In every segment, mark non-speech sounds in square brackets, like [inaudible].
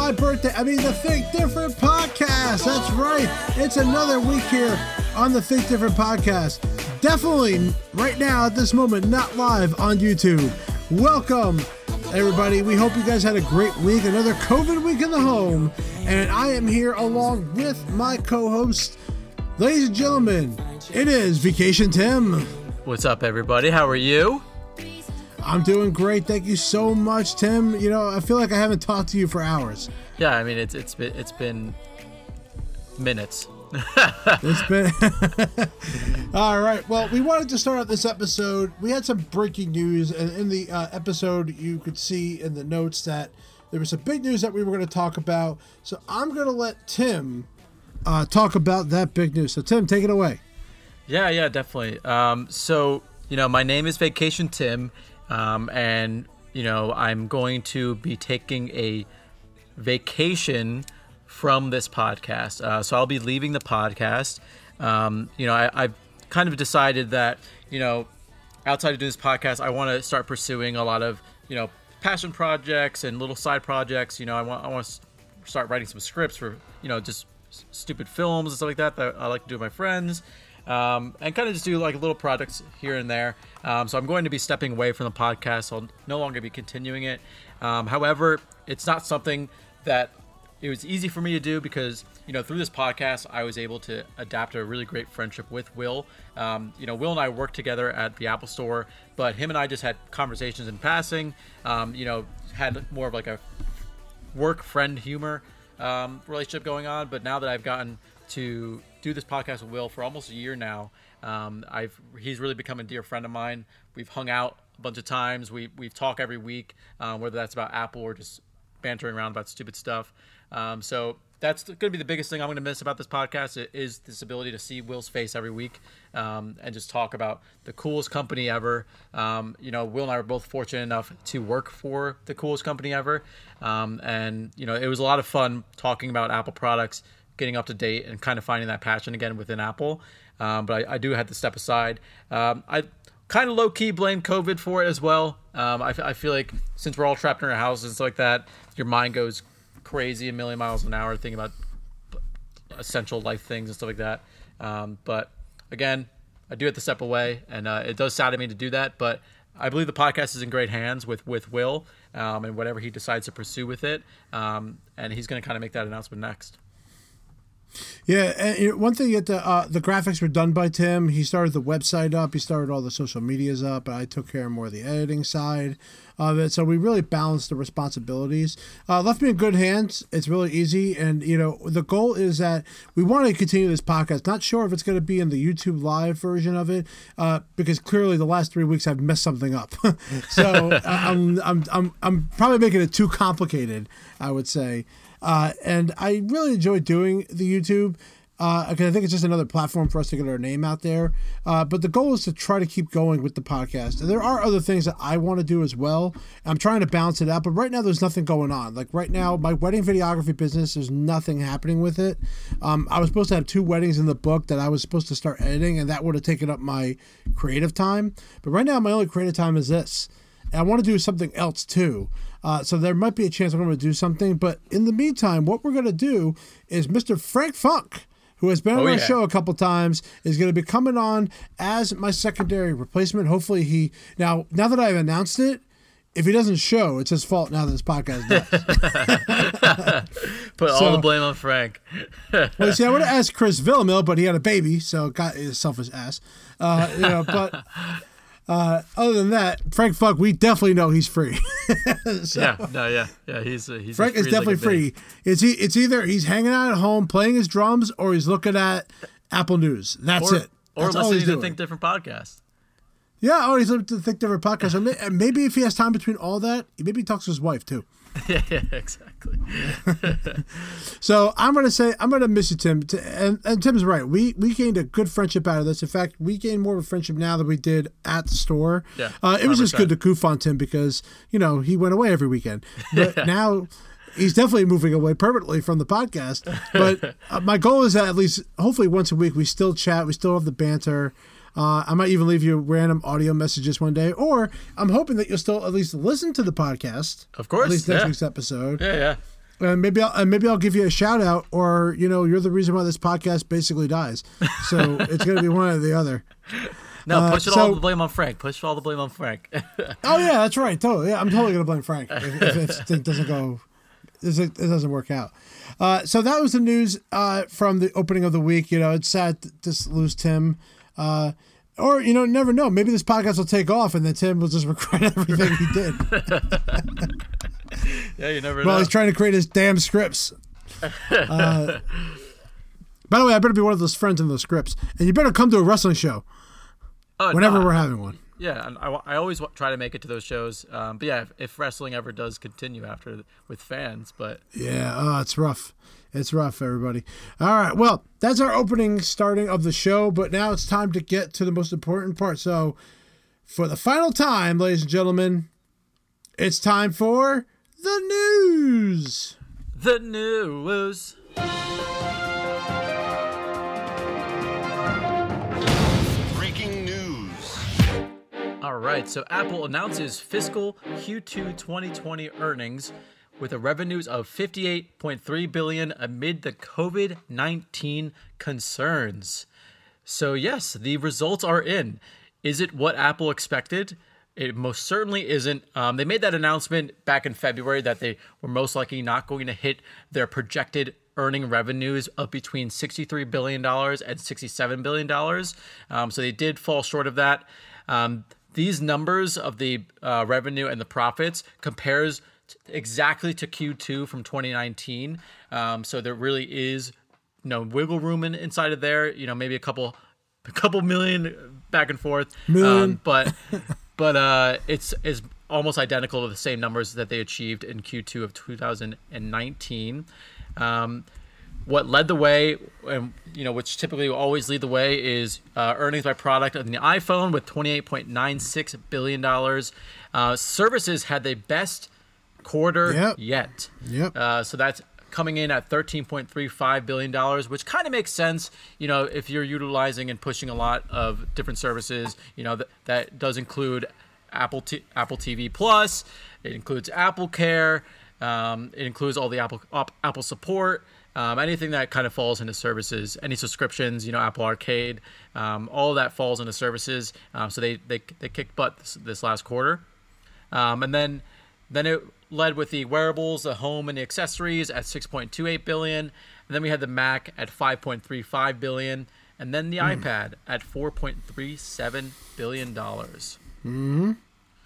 my birthday. I mean, the Think Different podcast. That's right. It's another week here on the Think Different podcast. Definitely right now at this moment, not live on YouTube. Welcome, everybody. We hope you guys had a great week, another COVID week in the home. And I am here along with my co host. Ladies and gentlemen, it is Vacation Tim. What's up, everybody? How are you? I'm doing great. Thank you so much, Tim. You know, I feel like I haven't talked to you for hours. Yeah, I mean it's it's been it's been minutes. [laughs] it's been [laughs] all right. Well, we wanted to start out this episode. We had some breaking news, and in the uh, episode, you could see in the notes that there was some big news that we were going to talk about. So I'm going to let Tim uh, talk about that big news. So Tim, take it away. Yeah, yeah, definitely. Um, so you know, my name is Vacation Tim um, and you know I'm going to be taking a vacation from this podcast. Uh, so I'll be leaving the podcast. Um, you know, I, I've kind of decided that you know, outside of doing this podcast, I want to start pursuing a lot of you know passion projects and little side projects. You know, I want I want to start writing some scripts for you know just stupid films and stuff like that that I like to do with my friends um, and kind of just do like little projects here and there. Um, so I'm going to be stepping away from the podcast. I'll no longer be continuing it. Um, however, it's not something that it was easy for me to do because you know through this podcast I was able to adapt a really great friendship with Will. Um, you know, Will and I worked together at the Apple Store, but him and I just had conversations in passing. Um, you know, had more of like a work friend humor um, relationship going on. But now that I've gotten to do this podcast with Will for almost a year now. Um, I've he's really become a dear friend of mine. We've hung out a bunch of times. We we talk every week, um, whether that's about Apple or just bantering around about stupid stuff. Um, so that's going to be the biggest thing I'm going to miss about this podcast is this ability to see Will's face every week um, and just talk about the coolest company ever. Um, you know, Will and I were both fortunate enough to work for the coolest company ever, um, and you know, it was a lot of fun talking about Apple products getting up to date and kind of finding that passion again within Apple. Um, but I, I, do have to step aside. Um, I kind of low key blame COVID for it as well. Um, I, I, feel like since we're all trapped in our houses and stuff like that, your mind goes crazy a million miles an hour thinking about essential life things and stuff like that. Um, but again, I do have to step away, and uh, it does sadden me to do that. But I believe the podcast is in great hands with with Will um, and whatever he decides to pursue with it. Um, and he's going to kind of make that announcement next. Yeah, and one thing that the uh, the graphics were done by Tim. He started the website up. He started all the social medias up. I took care of more of the editing side of it. So we really balanced the responsibilities. Uh, left me in good hands. It's really easy, and you know the goal is that we want to continue this podcast. Not sure if it's going to be in the YouTube live version of it uh, because clearly the last three weeks I've messed something up. [laughs] so [laughs] I'm, I'm I'm I'm probably making it too complicated. I would say. Uh, and I really enjoy doing the YouTube uh, I think it's just another platform for us to get our name out there. Uh, but the goal is to try to keep going with the podcast. And there are other things that I want to do as well. I'm trying to balance it out, but right now there's nothing going on. Like right now, my wedding videography business, there's nothing happening with it. Um, I was supposed to have two weddings in the book that I was supposed to start editing, and that would have taken up my creative time. But right now, my only creative time is this. And I want to do something else too. Uh, so there might be a chance I'm going to do something. But in the meantime, what we're going to do is Mr. Frank Funk, who has been on oh, our yeah. show a couple times, is going to be coming on as my secondary replacement. Hopefully, he now now that I've announced it. If he doesn't show, it's his fault now that this podcast does. [laughs] Put so, all the blame on Frank. well, see, I would have asked Chris Villamil, but he had a baby, so got his selfish ass. Uh, you know, but [laughs] uh, other than that, Frank Fuck, we definitely know he's free. [laughs] so, yeah, no, yeah, yeah. He's uh, he's Frank is definitely like free. It's he, it's either he's hanging out at home playing his drums or he's looking at Apple News. That's or, it. That's or listening to Think Different podcast. Yeah, or he's listening to Think Different podcast. Or maybe if he has time between all that, maybe he talks to his wife too. yeah, [laughs] yeah, exactly. [laughs] so I'm gonna say I'm gonna miss you, Tim. And, and Tim's right. We we gained a good friendship out of this. In fact, we gained more of a friendship now than we did at the store. Yeah, uh, it was just good to goof on Tim because you know he went away every weekend. But yeah. [laughs] now he's definitely moving away permanently from the podcast. But uh, my goal is that at least, hopefully, once a week we still chat, we still have the banter. Uh, I might even leave you random audio messages one day, or I'm hoping that you'll still at least listen to the podcast. Of course, at least next yeah. week's episode. Yeah, yeah. And maybe I'll and maybe I'll give you a shout out, or you know, you're the reason why this podcast basically dies. So [laughs] it's going to be one or the other. No, Uh, push it so- all the blame on Frank. Push all the blame on Frank. [laughs] Oh yeah, that's right. Totally. Yeah, I'm totally gonna blame Frank if, if, [laughs] it doesn't go, if it doesn't work out. Uh, so that was the news uh, from the opening of the week. You know, it's sad to lose Tim. Uh, or you know, never know. Maybe this podcast will take off, and then Tim will just [laughs] regret everything he did [laughs] yeah, you never while know. he's trying to create his damn scripts. [laughs] Uh, by the way, I better be one of those friends in those scripts, and you better come to a wrestling show Oh, whenever no, we're having one. Yeah, and I, I always try to make it to those shows. Um, but yeah, if, if wrestling ever does continue after with fans, but Yeah, oh, it's rough. It's rough, everybody. All right, well, that's our opening starting of the show, but now it's time to get to the most important part. So, for the final time, ladies and gentlemen, it's time for the news. the news. All right, so Apple announces fiscal Q2 2020 earnings with a revenues of 58.3 billion amid the COVID-19 concerns. So yes, the results are in. Is it what Apple expected? It most certainly isn't. Um, they made that announcement back in February that they were most likely not going to hit their projected earning revenues of between $63 billion and $67 billion. Um, so they did fall short of that. Um, these numbers of the uh, revenue and the profits compares t- exactly to Q2 from 2019. Um, so there really is no wiggle room in, inside of there. You know, maybe a couple, a couple million back and forth. Million. Um, [laughs] but but uh, it's is almost identical to the same numbers that they achieved in Q2 of 2019. Um, what led the way, and you know, which typically will always lead the way, is uh, earnings by product of the iPhone with 28.96 billion dollars. Uh, services had the best quarter Yep. yet. Yep. Uh, so that's coming in at 13.35 billion dollars, which kind of makes sense. You know, if you're utilizing and pushing a lot of different services, you know that that does include Apple T- Apple TV Plus. It includes Apple Care. Um, it includes all the Apple op- Apple support. Um, anything that kind of falls into services, any subscriptions, you know, Apple Arcade, um, all that falls into services. Um, so they, they they kicked butt this, this last quarter. Um, and then then it led with the wearables, the home, and the accessories at 6.28 billion. And then we had the Mac at 5.35 billion, and then the iPad at 4.37 billion dollars. Hmm.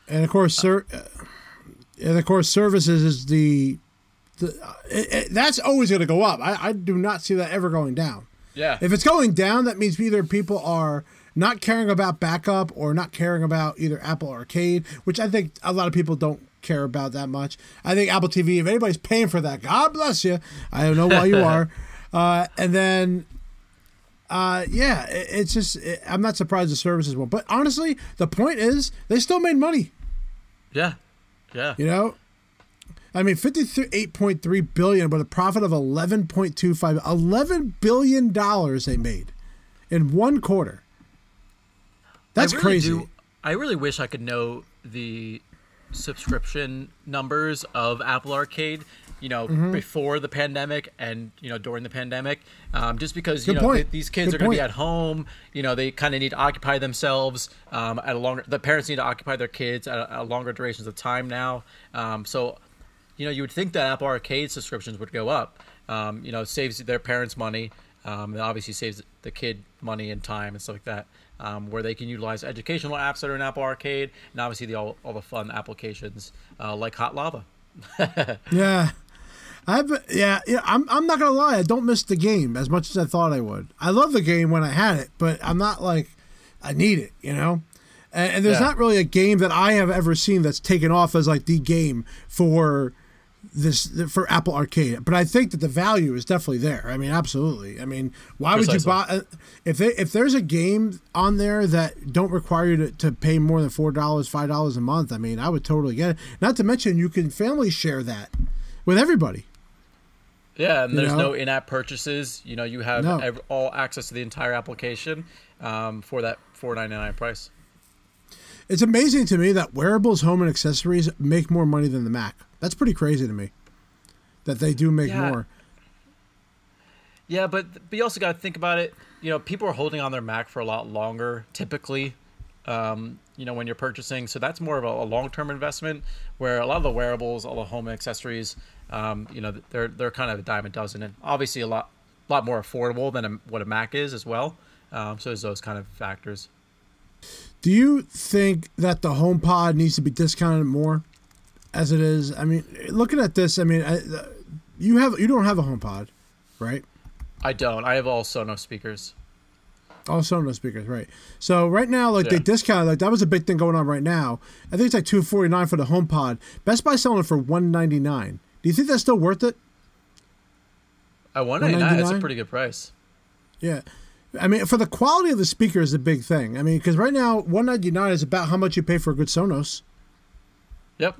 And of course, sir, uh, and of course, services is the, the it, it, that's always going to go up. I, I do not see that ever going down. Yeah. If it's going down, that means either people are not caring about backup or not caring about either Apple Arcade, which I think a lot of people don't care about that much. I think Apple TV, if anybody's paying for that, God bless you. I don't know why you [laughs] are. Uh, and then, uh, yeah, it, it's just, it, I'm not surprised the services won't. But honestly, the point is they still made money, yeah. Yeah. you know? I mean, fifty-eight point three billion, but a profit of eleven point two five. Eleven billion dollars they made in one quarter. That's I really crazy. do- I really wish I could know the subscription numbers of Apple Arcade. You know, Mm-hmm. before the pandemic and you know during the pandemic, um, just because you know th- these kids Good are going to be at home. You know, they kind of need to occupy themselves um, at a longer. The parents need to occupy their kids at, a, at longer durations of time now. Um, so, you know, you would think that Apple Arcade subscriptions would go up. Um, you know, it saves their parents money. Um, it obviously saves the kid money and time and stuff like that. Um, where they can utilize educational apps that are in Apple Arcade, and obviously the, all, all the fun applications uh, like Hot Lava. [laughs] Yeah. I've yeah, yeah, I'm I'm not gonna lie, I don't miss the game as much as I thought I would. I love the game when I had it, but I'm not like I need it, you know? And, and there's Yeah. not really a game that I have ever seen that's taken off as like the game for this for Apple Arcade. But I think that the value is definitely there. I mean, absolutely. I mean, why would you Precisely. buy if they, if there's a game on there that don't require you to, to pay more than four dollars, five dollars a month? I mean, I would totally get it. Not to mention you can family share that with everybody. Yeah, and You there's know? no in-app purchases. You know, you have No. ev- all access to the entire application um, for that four ninety nine price. It's amazing to me that wearables, home, and accessories make more money than the Mac. That's pretty crazy to me. That they do make Yeah. more. Yeah, but but you also got to think about it. You know, people are holding on their Mac for a lot longer, typically. Um, you know, when you're purchasing, so that's more of a, a long-term investment. Where a lot of the wearables, all the home accessories, um, you know, they're they're kind of a dime a dozen, and obviously a lot lot more affordable than a, what a Mac is as well. Um, so there's those kind of factors. Do you think that the HomePod needs to be discounted more, as it is? I mean, looking at this, I mean, I, you have you don't have a HomePod, right? I don't. I have all Sonos speakers. All Sonos speakers, right? So right now, like they Yeah. discounted, like that was a big thing going on right now. I think it's like two forty nine for the HomePod. Best Buy selling it for one ninety nine. Do you think that's still worth it? I one ninety nine. That's a pretty good price. Yeah. I mean, for the quality of the speaker is a big thing. I mean, because right now, one ninety nine is about how much you pay for a good Sonos, Yep.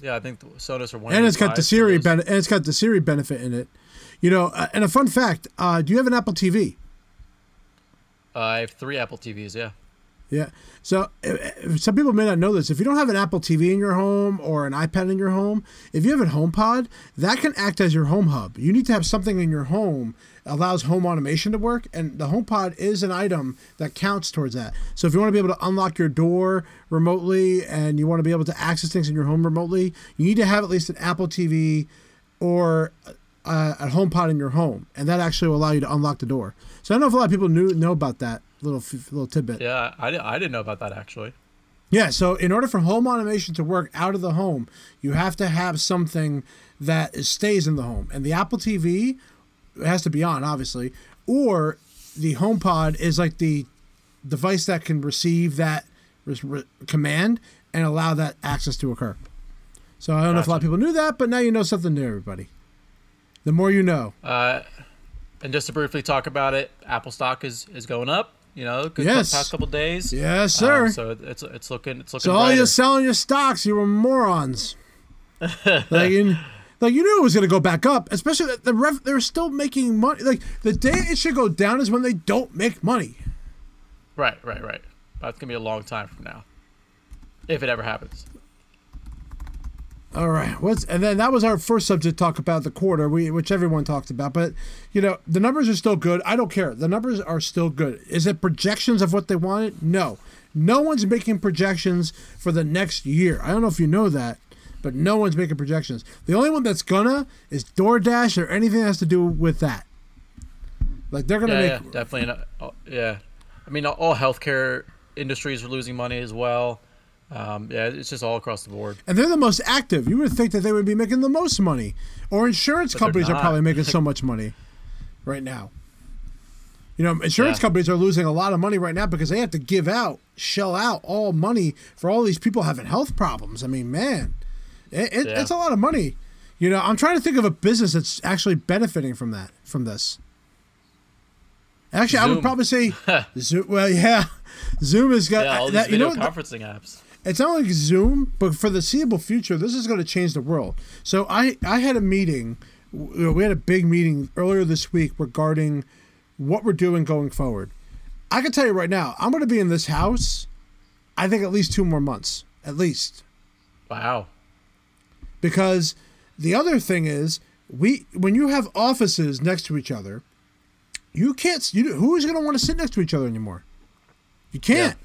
Yeah, I think the Sonos are one. and it's got the Siri ben- and it's got the Siri benefit in it. You know, uh, and a fun fact: uh, Do you have an Apple TV? Uh, I have three Apple TVs. Yeah. Yeah. So uh, uh, some people may not know this. If you don't have an Apple TV in your home or an iPad in your home, if you have a HomePod, that can act as your home hub. You need to have something in your home allows home automation to work, and the HomePod is an item that counts towards that. So if you want to be able to unlock your door remotely and you want to be able to access things in your home remotely, you need to have at least an Apple TV or uh, a HomePod in your home, and that actually will allow you to unlock the door. So I don't know if a lot of people knew know about that little little tidbit. Yeah, I, I didn't know about that actually. Yeah, so in order for home automation to work out of the home, you have to have something that stays in the home. And the Apple TV has to be on, obviously, or the HomePod is like the device that can receive that re- command and allow that access to occur. So I don't know if a lot of people knew that, but now you know something new, everybody. The more you know. Uh, and just to briefly talk about it, Apple stock is is going up. You know, good Yes. past couple days. Yes, sir. Um, so it's it's looking it's looking. So all brighter. you selling your stocks, you were morons. [laughs] like, you, like you knew it was going to go back up, especially that the ref, they're still making money. Like the day it should go down is when they don't make money. Right, right, right. That's gonna be a long time from now, if it ever happens. All right, what's and then that was our first subject to talk about the quarter, we which everyone talked about. But you know the numbers are still good. I don't care. The numbers are still good. Is it projections of what they wanted? No, no one's making projections for the next year. I don't know if you know that, but no one's making projections. The only one that's gonna is DoorDash or anything that has to do with that. Like they're gonna Yeah, make yeah, definitely. Not, oh, yeah, I mean, all healthcare industries are losing money as well. Um, yeah, it's just all across the board. and they're the most active. You would think that they would be making the most money, or insurance But companies are probably making so [laughs] much money right now. You know, insurance Yeah. companies are losing a lot of money right now because they have to give out, shell out all money for all these people having health problems. I mean, man, it, it, Yeah. it's a lot of money. You know, I'm trying to think of a business that's actually benefiting from that, from this. Actually, I would probably say [laughs] Zoom. Well, yeah, Zoom has got Yeah, all these that. You know, conferencing apps. it's not like Zoom, but for the seeable future, this is going to change the world. So I, I had a meeting, we had a big meeting earlier this week regarding what we're doing going forward. I can tell you right now, I'm going to be in this house, I think at least two more months, at least. Wow. Because the other thing is, we when you have offices next to each other, you can't. You who's going to want to sit next to each other anymore? You can't.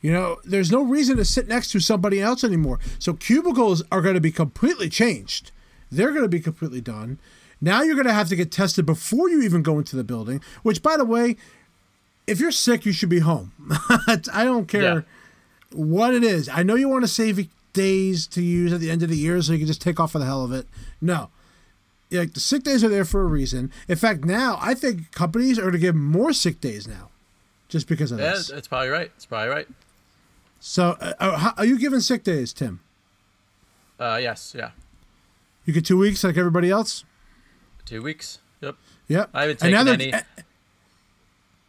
You know, there's no reason to sit next to somebody else anymore. So cubicles are going to be completely changed. They're going to be completely done. Now you're going to have to get tested before you even go into the building. Which, by the way, if you're sick, you should be home. [laughs] I don't care Yeah. what it is. I know you want to save days to use at the end of the year so you can just take off for the hell of it. No. Like the sick days are there for a reason. In fact, now I think companies are going to give more sick days now, just because of Yeah, this. that's probably right. It's probably right. So, uh, how, are you giving sick days, Tim? Uh, yes, yeah. You get two weeks like everybody else. Two weeks. Yep. Yep. I haven't taken any.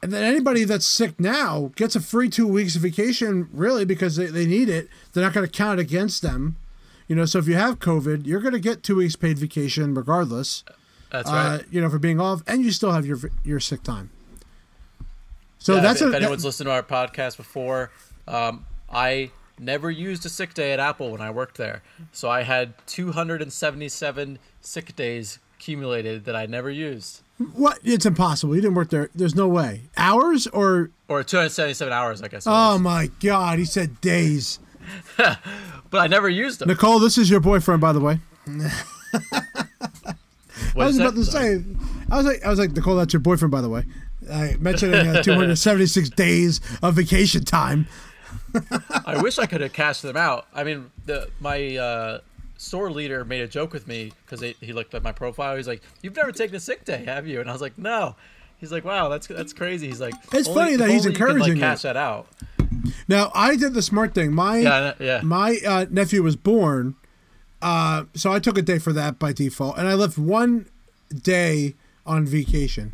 And then anybody that's sick now gets a free two weeks of vacation, really, because they, they need it. They're not going to count it against them. You know, so if you have COVID, you're going to get two weeks paid vacation regardless. That's right. Uh, you know, for being off, and you still have your your sick time. So Yeah, that's if, a, if that- anyone's listened to our podcast before, um, I never used a sick day at Apple when I worked there. So I had 277 sick days accumulated that I never used. What? It's impossible. You didn't work there. There's no way. Hours or Or 277 hours, I guess. oh my god, he said days. [laughs] But I never used them. Nicole, this is your boyfriend, by the way. [laughs] I was about to say. I was like, I was like, Nicole, that's your boyfriend, by the way. I mentioned uh, [laughs] 276 days of vacation time. I wish I could have cashed them out. I mean, the my uh, store leader made a joke with me because he looked at my profile. He's like, "You've never taken a sick day, have you?" And I was like, "No." He's like, "Wow, that's that's crazy." He's like, It's "Only- funny that he's only you could, encouraging like, you." cash that out. Now, I did the smart thing. My Yeah, yeah. my uh, nephew was born, uh, so I took a day for that by default, and I left one day on vacation.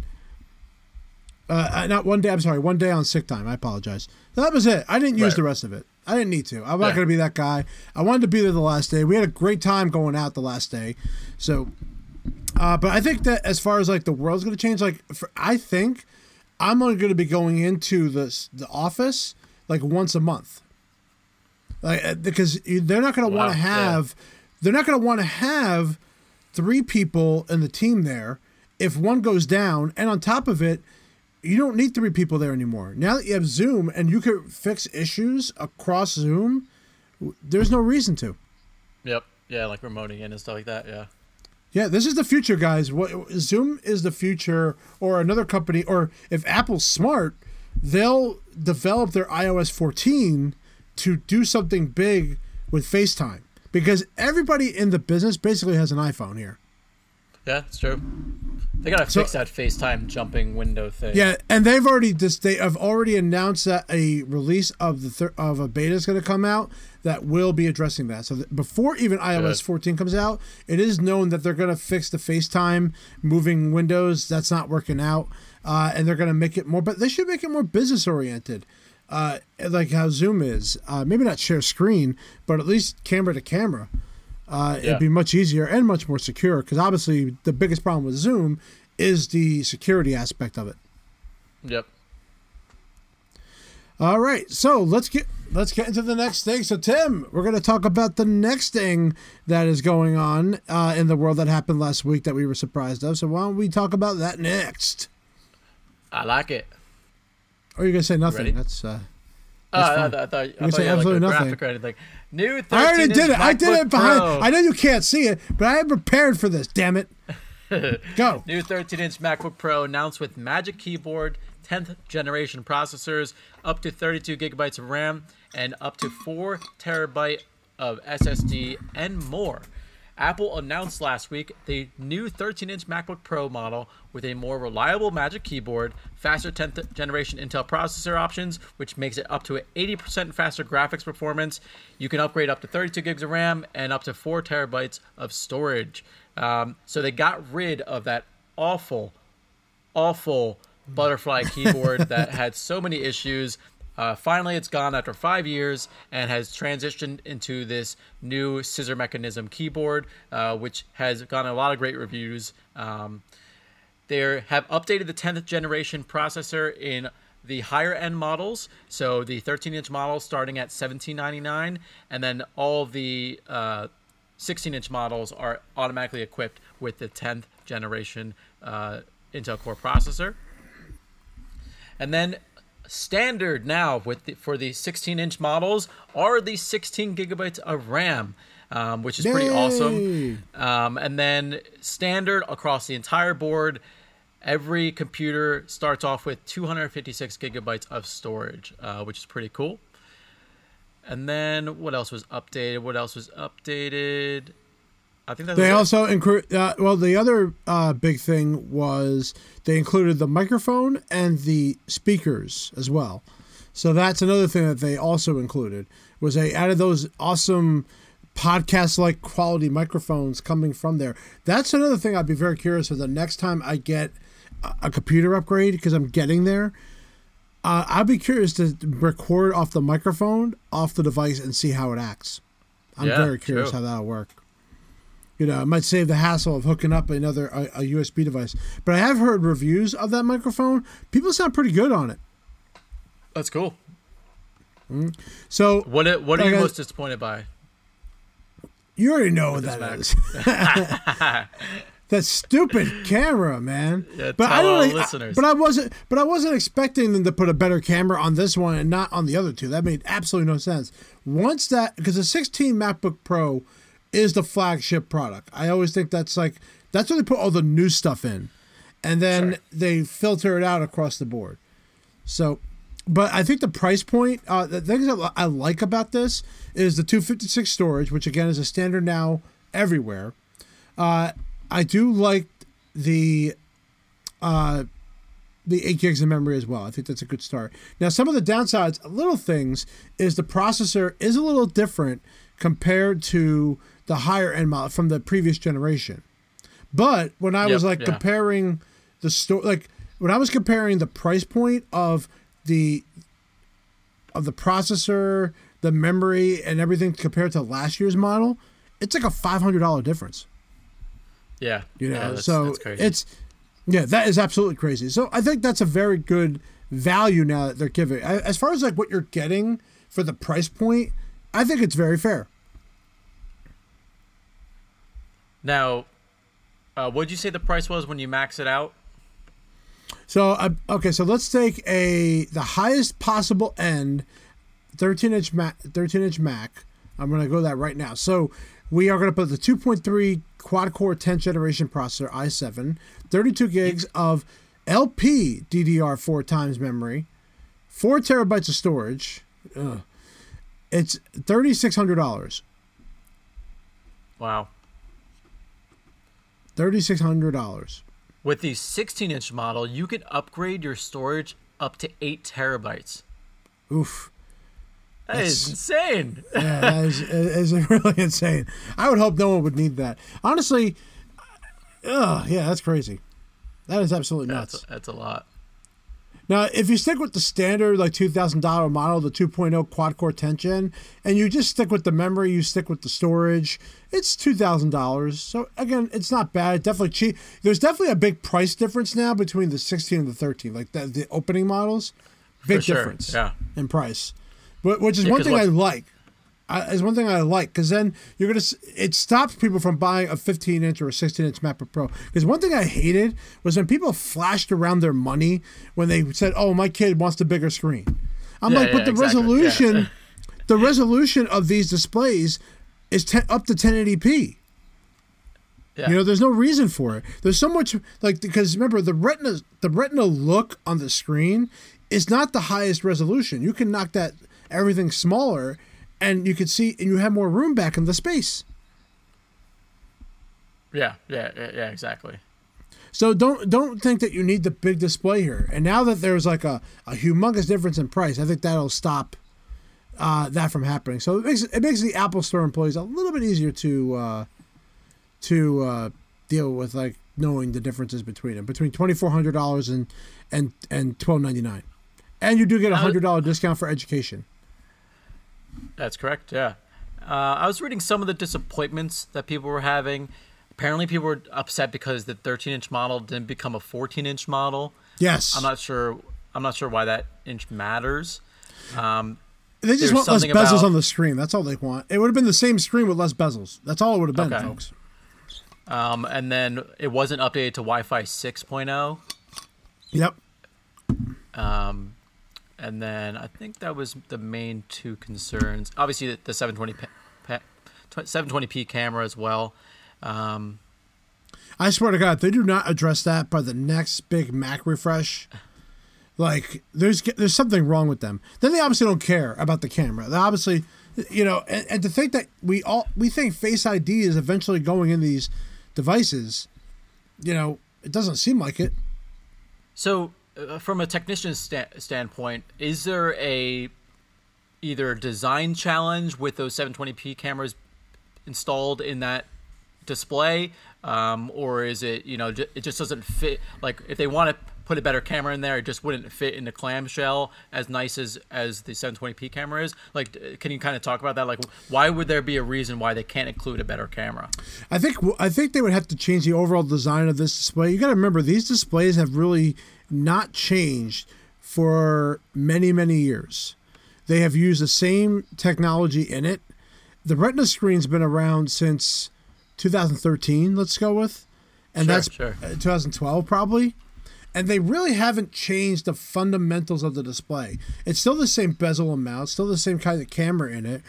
Uh, uh, not one day. I'm sorry, one day on sick time. I apologize. That was it. I didn't use Right. the rest of it. I didn't need to. I'm not Yeah. going to be that guy. I wanted to be there the last day. We had a great time going out the last day. So, uh, but I think that as far as like the world's going to change, like for, I think I'm only going to be going into the the office like once a month, like uh, because they're not going to Wow, want to yeah. have they're not going to want to have three people in the team there if one goes down, and on top of it, you don't need three people there anymore. Now that you have Zoom and you can fix issues across Zoom, there's no reason to. Yep. Yeah, like remoting in and stuff like that. Yeah. Yeah, this is the future, guys. What Zoom is the future, or another company, or if Apple's smart, they'll develop their iOS 14 to do something big with FaceTime because everybody in the business basically has an iPhone here. Yeah, it's true. They gotta So- fix that FaceTime jumping window thing. Yeah, and they've already just they have already announced that a release of the thir- of a beta is going to come out that will be addressing that. So that before even iOS Good. 14 comes out, it is known that they're going to fix the FaceTime moving windows that's not working out, uh, and they're going to make it more. But they should make it more business oriented. Uh, like how Zoom is, uh, maybe not share screen, but at least camera to camera. Uh, Yeah. It'd be much easier and much more secure because obviously the biggest problem with Zoom is the security aspect of it. Yep. All right, so let's get let's get into the next thing. So Tim, we're going to talk about the next thing that is going on uh, in the world that happened last week that we were surprised of. So why don't we talk about that next? I like it. Or are you going to say nothing? Ready? That's uh, Uh, I, fine. I, I thought, I can thought say you had like a absolutely nothing. graphic or anything. New 13 I already did it. I did it behind. Pro. I know you can't see it, but I am prepared for this. Damn it! [laughs] Go. New 13-inch MacBook Pro announced with Magic Keyboard, 10th generation processors, up to 32 gigabytes of RAM, and up to 4 terabyte of SSD, and more. Apple announced last week the new 13-inch MacBook Pro model with a more reliable Magic Keyboard, faster 10th generation Intel processor options, which makes it up to 80% faster graphics performance. You can upgrade up to 32 gigs of RAM and up to 4 terabytes of storage. Um, so they got rid of that awful, awful butterfly keyboard that had so many issues. Uh, finally, it's gone after five years and has transitioned into this new scissor mechanism keyboard, uh, which has gotten a lot of great reviews. Um, they have updated the 10th generation processor in the higher end models. So the 13 inch model starting at 1799, and then all the uh, 16 inch models are automatically equipped with the 10th generation uh, Intel Core processor. And then standard now with the, for the 16 inch models are the 16 gigabytes of RAM, um, which is pretty awesome. Um, and then standard across the entire board, every computer starts off with 256 gigabytes of storage, uh, which is pretty cool. And then what else was updated? What else was updated? I think They also include. Uh, well, the other uh, big thing was they included the microphone and the speakers as well. So that's another thing that they also included was they added those awesome podcast-like quality microphones coming from there. That's another thing I'd be very curious of the next time I get a, a computer upgrade because I'm getting there. Uh, I'd be curious to record off the microphone, off the device, and see how it acts. I'm Yeah, very curious true. how that'll work. You know, it might save the hassle of hooking up another a, a USB device. But I have heard reviews of that microphone. People sound pretty good on it. That's cool. Mm. So What are- What are Like you I- most disappointed by? you already know what that Mac. is. [laughs] that stupid camera, man. [laughs] Yeah, but I don't. all I- but I wasn't. But I wasn't expecting them to put a better camera on this one and not on the other two. That made absolutely no sense. Once that, because the 16 MacBook Pro is the flagship product. I always think that's like that's where they put all the new stuff in, and then they filter it out across the board. So, but I think the price point, uh, the things that I like about this is the 256 storage, which again is a standard now everywhere. Uh, I do like the uh, the 8 gigs of memory as well. I think that's a good start. Now, some of the downsides, little things, is the processor is a little different compared to the higher end model from the previous generation. But when I was like yeah. comparing the store, like when I was comparing the price point of the of the processor, the memory, and everything compared to last year's model, it's like a five hundred dollar difference. Yeah. You know, yeah, that's, so that's it's yeah, that is absolutely crazy. So I think that's a very good value now that they're giving. As far as like what you're getting for the price point, I think it's very fair. now. Uh, what did you say the price was when you max it out? So uh, okay, so let's take a the highest possible end, thirteen inch Mac, thirteen inch Mac. I'm gonna go that right now. So we are gonna put the 2.3 quad core 10th generation processor i7, 32 gigs of LP DDR4 times memory, four terabytes of storage. Ugh. It's thirty six hundred dollars. Wow. Thirty six hundred dollars. With the 16-inch model, you can upgrade your storage up to eight terabytes. Oof. That is insane. [laughs] Yeah, that is, is [laughs] really insane. I would hope no one would need that. Honestly, ugh, yeah, that's crazy. That is absolutely nuts. That's that's a lot. Now, if you stick with the standard like two thousand dollar model, the 2.0 quad core 10 gen, and you just stick with the memory, you stick with the storage, it's two thousand dollars. So again, it's not bad. Definitely cheap. There's definitely a big price difference now between the 16 and the 13. Like the, the opening models, big sure, difference. yeah. in price, but which is Yeah, one thing I like. I, is one thing I like because then you're gonna. It stops people from buying a 15 inch or a 16 inch MacBook Pro. Because one thing I hated was when people flashed around their money when they said, "Oh, my kid wants the bigger screen." I'm Yeah, like, yeah, but the exactly, yeah. resolution, [laughs] the resolution of these displays is 10, up to 1080p. Yeah. You know, there's no reason for it. There's so much like because remember the retina the retina look on the screen is not the highest resolution. You can knock that everything smaller and you can see and you have more room back in the space. yeah, yeah, yeah, yeah, exactly. So don't don't think that you need the big display here. And now that there's like a, a humongous difference in price, I think that'll stop uh, that from happening. So it makes it makes the Apple Store employees a little bit easier to uh, to uh, deal with, like knowing the differences between them, between twenty four hundred dollars and and and twelve ninety nine, and you do get a hundred dollar discount for education. That's correct. Yeah. Uh, I was reading some of the disappointments that people were having. Apparently, people were upset because the 13-inch model didn't become a 14-inch model. Yes, I'm not sure. I'm not sure why that inch matters. Um, they just want less bezels about- on the screen. That's all they want. It would have been the same screen with less bezels. That's all it would have been, Okay. folks. um, and then it wasn't updated to Wi-Fi 6.0. Yep. Um, and then I think that was the main two concerns. Obviously, the, the 720 p- p- 720p camera as well. Um, I swear to God, if they do not address that by the next big Mac refresh, like there's there's something wrong with them. Then they obviously don't care about the camera. They obviously, you know, and, and to think that we all we think Face ID is eventually going in these devices, you know, it doesn't seem like it. So, uh, from a technician's sta- standpoint, is there a either design challenge with those 720p cameras installed in that display, um, or is it you know ju- it just doesn't fit? Like if they want to put a better camera in there, it just wouldn't fit in the clamshell as nice as as the 720p camera is. Like, can you kind of talk about that? Like, why would there be a reason why they can't include a better camera? I think I think they would have to change the overall design of this display. You got to remember these displays have really not changed for many many years. They have used the same technology in it. The Retina screen's been around since 2013. Let's go with, and Sure, that's sure. uh, 2012 probably. And they really haven't changed the fundamentals of the display. It's still the same bezel amount, still the same kind of camera in it.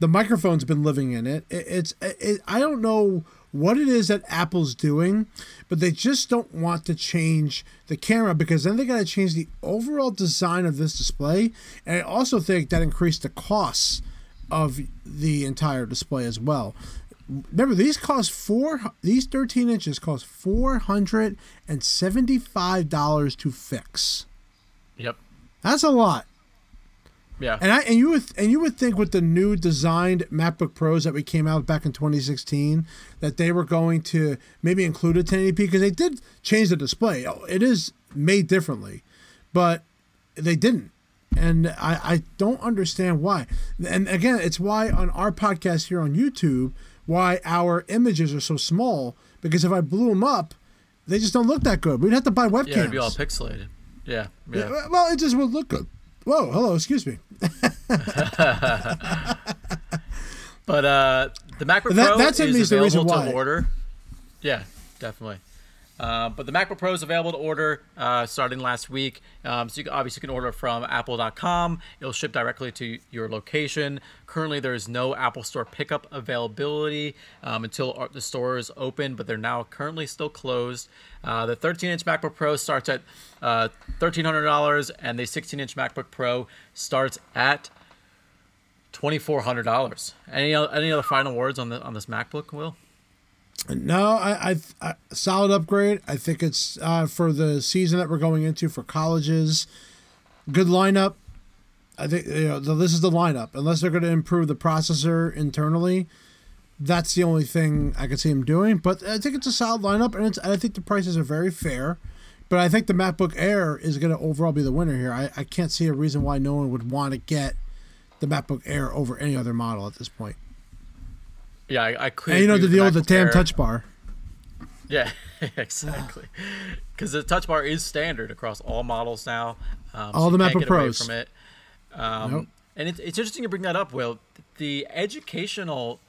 The microphone's been living in it. it it's it, I don't know what it is that Apple's doing, but they just don't want to change the camera because then they got to change the overall design of this display. And I also think that increased the costs of the entire display as well. Remember, these cost four. These thirteen inches cost four hundred and seventy-five dollars to fix. Yep. That's a lot. Yeah. And I and you would and you would think with the new designed MacBook Pros that we came out back in 2016 that they were going to maybe include a 1080p because they did change the display. Oh, It is made differently, but they didn't. And I, I don't understand why. And again, it's why on our podcast here on YouTube, why our images are so small. Because if I blew them up, they just don't look that good. We'd have to buy webcams. yeah, it'd be all pixelated. Yeah. Yeah. Yeah, Well, it just would look good. Whoa, hello, excuse me. [laughs] But uh, the MacBook That- Pro that's at is available to why. order. Yeah, definitely. Uh, but the MacBook Pro is available to order uh, starting last week. Um, so you can, obviously you can order from Apple.com. It'll ship directly to your location. Currently, there is no Apple Store pickup availability um, until the store is open, but they're now currently still closed. Uh, the 13-inch MacBook Pro starts at uh, $1,300, and the 16-inch MacBook Pro starts at twenty-four hundred dollars. Any any other final words on the on this MacBook, Will? No, I, I, I solid upgrade. I think it's uh, for the season that we're going into for colleges. Good lineup. I think you know this is the lineup. Unless they're going to improve the processor internally, that's the only thing I could see them doing. But I think it's a solid lineup, and it's, I think the prices are very fair. But I think the MacBook Air is going to overall be the winner here. I, I can't see a reason why no one would want to get the MacBook Air over any other model at this point. Yeah, I, I could. And you know the deal with the damn touch bar. Yeah, [laughs] exactly. Because the Touch Bar is standard across all models now. Um, All so the MacBook Pros. from it. Um, Nope. And it's, it's interesting to bring that up, Will. The educational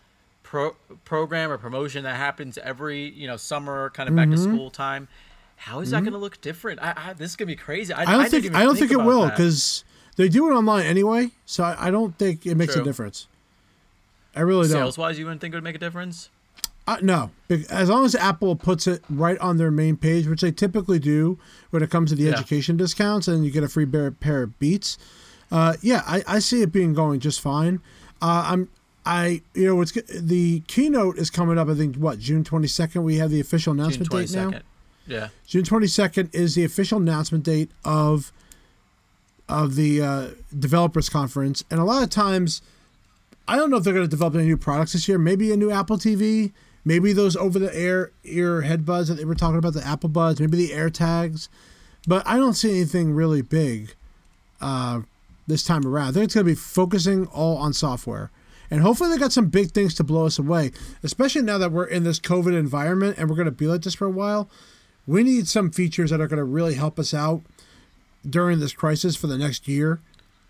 pro- program or promotion that happens every you know summer, kind of back Mm-hmm. to school time. How is that going to look different? I, I, this is going to be crazy. I, I don't think I don't think, it will because they do it online anyway. So I, I don't think it makes True. a difference. I really don't. sales wise, you wouldn't think it would make a difference. Uh, no, as long as Apple puts it right on their main page, which they typically do when it comes to the Yeah. education discounts, and you get a free pair, pair of Beats. Uh, yeah, I, I see it being going just fine. Uh, I'm I you know g- the keynote is coming up. I think what June twenty second. We have the official announcement date now. Yeah. June twenty second is the official announcement date of of the uh, developers conference, and a lot of times, I don't know if they're going to develop any new products this year. Maybe a new Apple TV, maybe those over the air ear headbuds that they were talking about, the Apple Buds, maybe the Air Tags, but I don't see anything really big uh, this time around. I think it's going to be focusing all on software. And hopefully they got some big things to blow us away, especially now that we're in this COVID environment and we're going to be like this for a while. We need some features that are going to really help us out during this crisis for the next year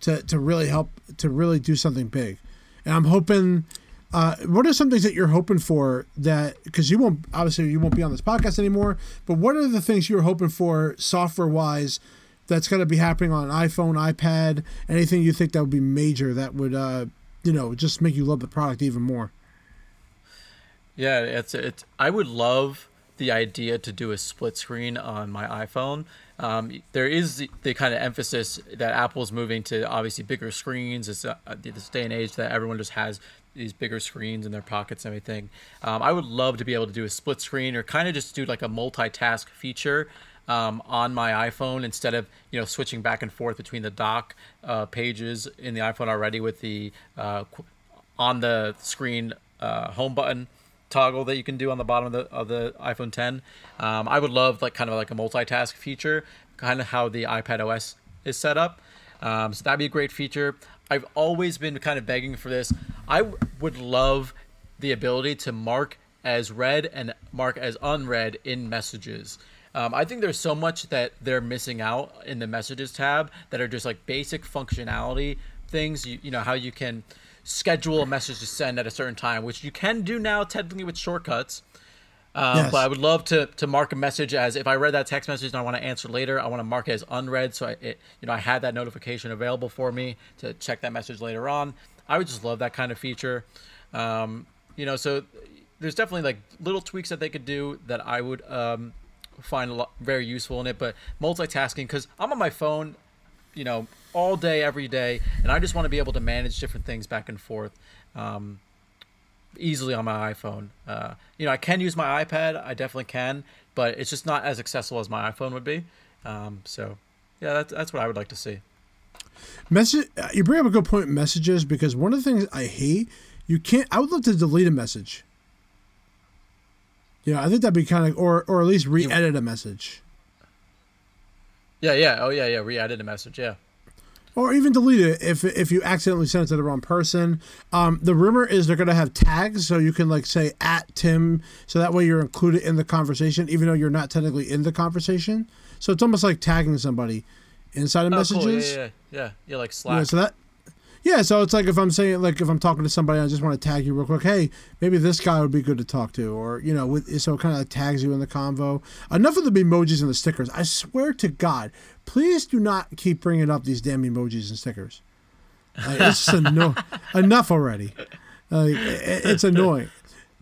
to, to really help to really do something big. And I'm hoping uh, what are some things that you're hoping for that because you won't obviously you won't be on this podcast anymore, but what are the things you're hoping for software wise that's going to be happening on iPhone, iPad, anything you think that would be major that would uh, you know just make you love the product even more? Yeah, it's it's. I would love the idea to do a split screen on my iPhone. Um, there is the, the kind of emphasis that Apple's moving to obviously bigger screens. It's uh, this day and age that everyone just has these bigger screens in their pockets and everything. Um, I would love to be able to do a split screen or kind of just do like a multitask feature um, on my iPhone instead of you know switching back and forth between the dock uh, pages in the iPhone already with the uh, on the screen uh, home button toggle that you can do on the bottom of the of the iPhone 10. Um, I would love like kind of like a multitask feature, kind of how the iPad OS is set up. Um, so that'd be a great feature. I've always been kind of begging for this. I w- would love the ability to mark as read and mark as unread in messages. Um, I think there's so much that they're missing out in the messages tab that are just like basic functionality things. You, you know, how you can schedule a message to send at a certain time, which you can do now technically with shortcuts. Um, Yes. But I would love to to mark a message as if I read that text message and I want to answer later, I want to mark it as unread, so I it, you know I had that notification available for me to check that message later on. I would just love that kind of feature. Um, you know, so there's definitely like little tweaks that they could do that I would um, find a lot, very useful in it. But multitasking, because I'm on my phone, you know, all day, every day, and I just want to be able to manage different things back and forth. Um, easily on my iPhone. Uh, you know, I can use my iPad. I definitely can, but it's just not as accessible as my iPhone would be. Um, so, yeah, that's that's what I would like to see. Message. You bring up a good point. Messages because one of the things I hate, you can't. I would love to delete a message. Yeah, I think that'd be kind of, or or at least re-edit a message, Yeah, yeah, oh yeah, yeah. Re-added a message. Yeah, or even delete it if if you accidentally sent it to the wrong person. Um, the rumor is they're gonna have tags, so you can like say at Tim, so that way you're included in the conversation, even though you're not technically in the conversation. So it's almost like tagging somebody inside of oh, messages. cool. Yeah, yeah, yeah, yeah. Yeah, like Slack. Yeah, so that yeah, so it's like if I'm saying like if I'm talking to somebody, I just want to tag you real quick. Hey, maybe this guy would be good to talk to, or you know, with so it kind of like tags you in the convo. Enough of the emojis and the stickers. I swear to God, please do not keep bringing up these damn emojis and stickers. Like, it's just anno- [laughs] enough already. Like, it's annoying.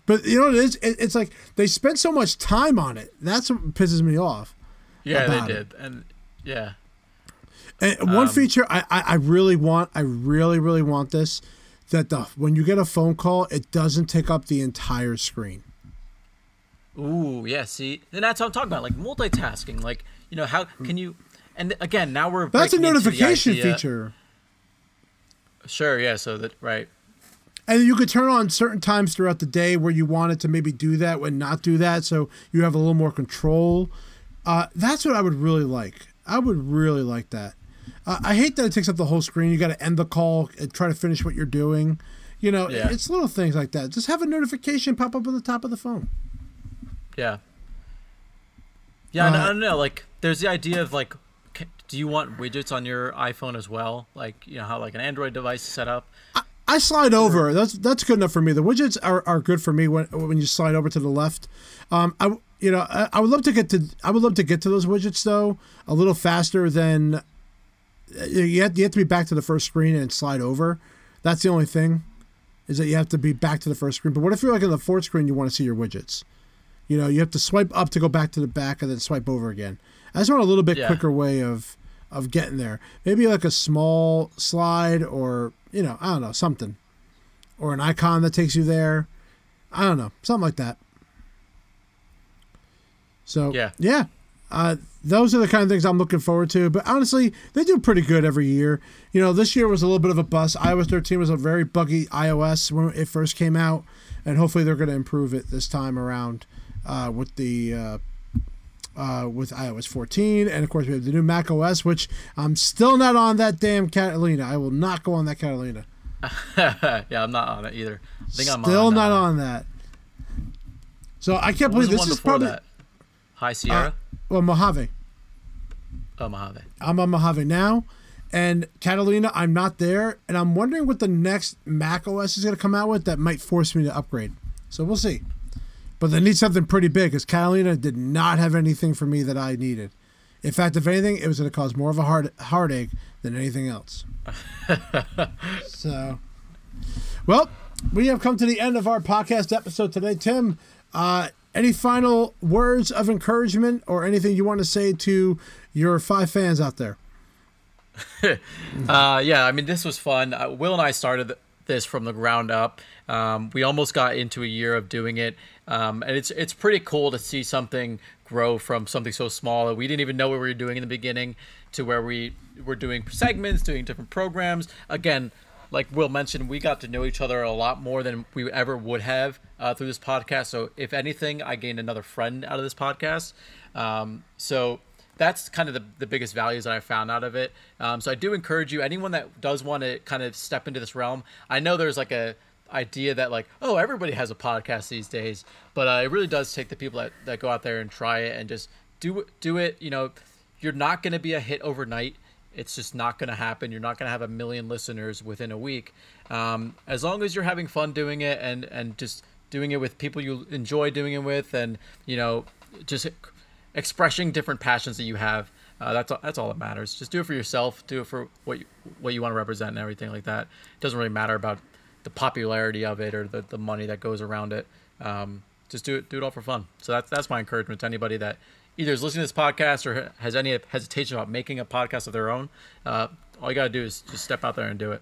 But you know what it is? It's like they spent so much time on it. That's what pisses me off. yeah, they about it. did, and yeah, And Um, one feature I, I, I really want, I really, really want this, that the when you get a phone call, it doesn't take up the entire screen. Ooh, yeah. See, and that's what I'm talking about. Like multitasking. Like you know, how can you? And again, now we're That's a breaking into the notification feature. Sure. Yeah. So that right. And you could turn on certain times throughout the day where you wanted to maybe do that and not do that, so you have a little more control. Uh, that's what I would really like. I would really like that. Uh, I hate that it takes up the whole screen. You got to end the call and try to finish what you're doing. You know, Yeah. it's little things like that. Just have a notification pop up on the top of the phone. Yeah. Yeah, Uh, I don't know. Like, there's the idea of like, do you want widgets on your iPhone as well? Like, you know how like an Android device is set up. I slide over. That's that's good enough for me. The widgets are, are good for me when when you slide over to the left. Um, I you know I, I would love to get to I would love to get to those widgets though a little faster than you have, you have to be back to the first screen and slide over. That's the only thing is that you have to be back to the first screen. But what if you're like on the fourth screen? You want to see your widgets. You know, you have to swipe up to go back to the back and then swipe over again. I just want a little bit Yeah. quicker way of of getting there. Maybe like a small slide or you know, I don't know, something. Or an icon that takes you there. I don't know, something like that. So Yeah. yeah. Uh, those are the kind of things I'm looking forward to. But honestly, they do pretty good every year. You know, this year was a little bit of a bust. iOS 13 was a very buggy iOS when it first came out, and hopefully they're going to improve it this time around uh, with the uh, uh, with iOS 14, and of course we have the new Mac OS, which I'm still not on that damn Catalina. I will not go on that Catalina. [laughs] yeah, I'm not on it either. I think I'm Still not on that. So I can't What believe this is probably that? High Sierra. well Mojave. oh, Mojave. I'm on Mojave now, and Catalina, I'm not there, and I'm wondering what the next Mac OS is going to come out with that might force me to upgrade. So we'll see. But they need something pretty big because Catalina did not have anything for me that I needed. In fact, if anything, it was going to cause more of a heart heartache than anything else. [laughs] so, well, we have come to the end of our podcast episode today. Tim, uh, any final words of encouragement or anything you want to say to your five fans out there? [laughs] Uh, yeah, I mean, this was fun. Uh, Will and I started th- this from the ground up. Um, we almost got into a year of doing it, um, and it's it's pretty cool to see something grow from something so small that we didn't even know what we were doing in the beginning to where we were doing segments, doing different programs. Again, like Will mentioned, we got to know each other a lot more than we ever would have uh, through this podcast. So, if anything, I gained another friend out of this podcast. Um, so, that's kind of the, the biggest values that I found out of it. Um, so I do encourage you, anyone that does want to kind of step into this realm. I know there's like a idea that like, oh, everybody has a podcast these days, but uh, it really does take the people that, that go out there and try it and just do do it. You know, you're not going to be a hit overnight. It's just not going to happen. You're not going to have a million listeners within a week. Um, as long as you're having fun doing it and and just doing it with people you enjoy doing it with, and you know, just expressing different passions that you have. Uh, that's all, that's all that matters. Just do it for yourself. Do it for what you, what you want to represent and everything like that. It doesn't really matter about the popularity of it or the, the money that goes around it. Um, just do it do it all for fun. So that's that's my encouragement to anybody that either is listening to this podcast or has any hesitation about making a podcast of their own. Uh, all you got to do is just step out there and do it.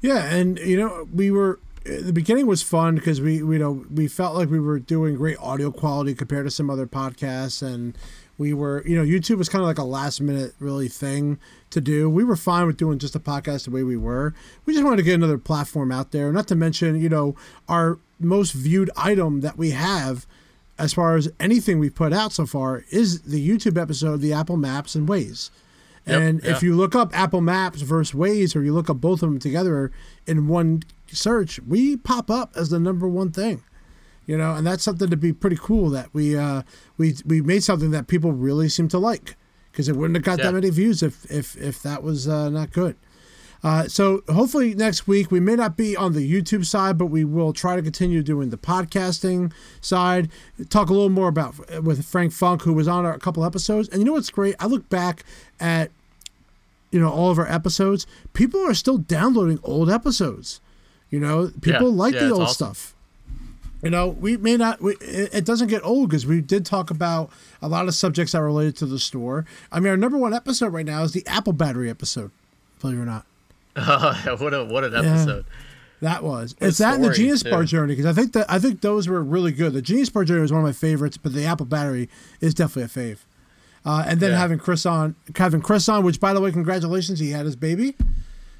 Yeah, and you know we were the beginning was fun because we, we you know we felt like we were doing great audio quality compared to some other podcasts and we were you know youtube was kind of like a last minute really thing to do we were fine with doing just a podcast the way we were we just wanted to get another platform out there not to mention you know our most viewed item that we have as far as anything we've put out so far is the youtube episode the apple maps and Waze Yep, and yeah. if you look up Apple Maps versus Waze, or you look up both of them together in one search, we pop up as the number one thing. You know, and that's something to be pretty cool that we uh, we we made something that people really seem to like because it wouldn't have got yeah. that many views if if if that was uh, not good. Uh, so hopefully next week we may not be on the YouTube side, but we will try to continue doing the podcasting side. Talk a little more about with Frank Funk, who was on a couple episodes. And you know what's great? I look back at you know all of our episodes. People are still downloading old episodes. You know, people yeah, like yeah, the old awesome. stuff. You know, we may not. We, it, doesn't get old because we did talk about a lot of subjects that are related to the store. I mean, our number one episode right now is the Apple battery episode. Believe it or not. Oh, [laughs] what a what an episode! Yeah, that was. What it's that and the Genius too. Bar journey because I think that I think those were really good. The Genius Bar journey was one of my favorites, but the Apple battery is definitely a fave. Uh, and then yeah. having Chris on, having Chris on, which by the way, congratulations, he had his baby.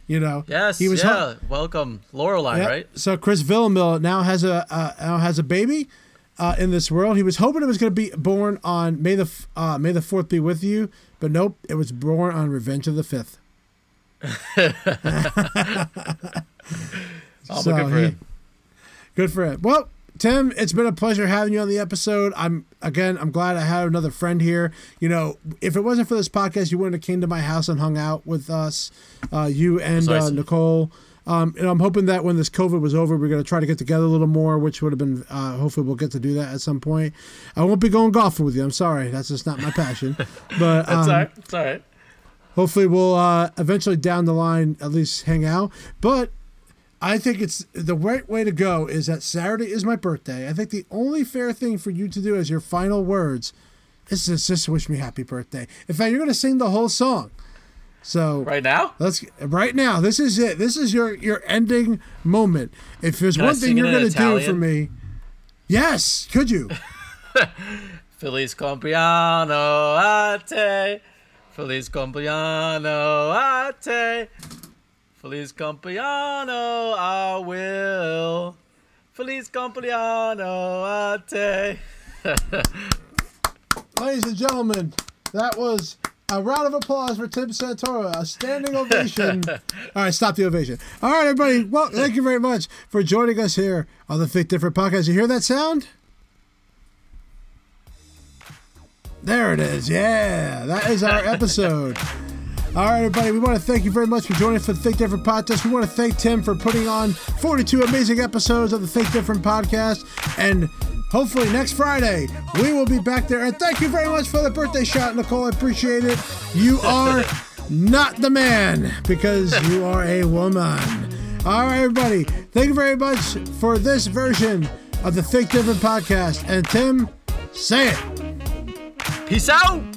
You know, yes, he was yeah. Welcome, Lorelai, yeah. right? So Chris Villamil now has a uh, now has a baby uh, in this world. He was hoping it was going to be born on May the uh, May the Fourth be with you, but nope, it was born on Revenge of the Fifth. [laughs] oh, so good for him. Good for him. Well, Tim, it's been a pleasure having you on the episode. I'm again, I'm glad I had another friend here. You know, if it wasn't for this podcast, you wouldn't have came to my house and hung out with us, uh, you and uh, Nicole. Um, and I'm hoping that when this COVID was over, we're going to try to get together a little more, which would have been, uh, hopefully, we'll get to do that at some point. I won't be going golfing with you. I'm sorry. That's just not my passion. [laughs] But um, that's all right. It's all right. Hopefully, we'll uh, eventually down the line at least hang out. But I think it's the right way to go is that Saturday is my birthday. I think the only fair thing for you to do as your final words This is just, just wish me happy birthday. In fact, you're going to sing the whole song. So right now, let's right now. This is it. This is your your ending moment. If there's Can one thing you're going to do for me, yes, could you? [laughs] Feliz compleanno a te. Feliz compleanno a te. Feliz compleanno, I will. Feliz compleanno a te. [laughs] Ladies and gentlemen, that was a round of applause for Tim Santoro, a standing ovation. [laughs] All right, stop the ovation. All right, everybody. Well, thank you very much for joining us here on the Think Different podcast. You hear that sound? There it is. Yeah, that is our episode. [laughs] All right, everybody, we want to thank you very much for joining us for the Think Different podcast. We want to thank Tim for putting on 42 amazing episodes of the Think Different podcast. And hopefully next Friday, we will be back there. And thank you very much for the birthday shot, Nicole. I appreciate it. You [laughs] are not the man because [laughs] you are a woman. All right, everybody, thank you very much for this version of the Think Different podcast. And Tim, say it. Peace out.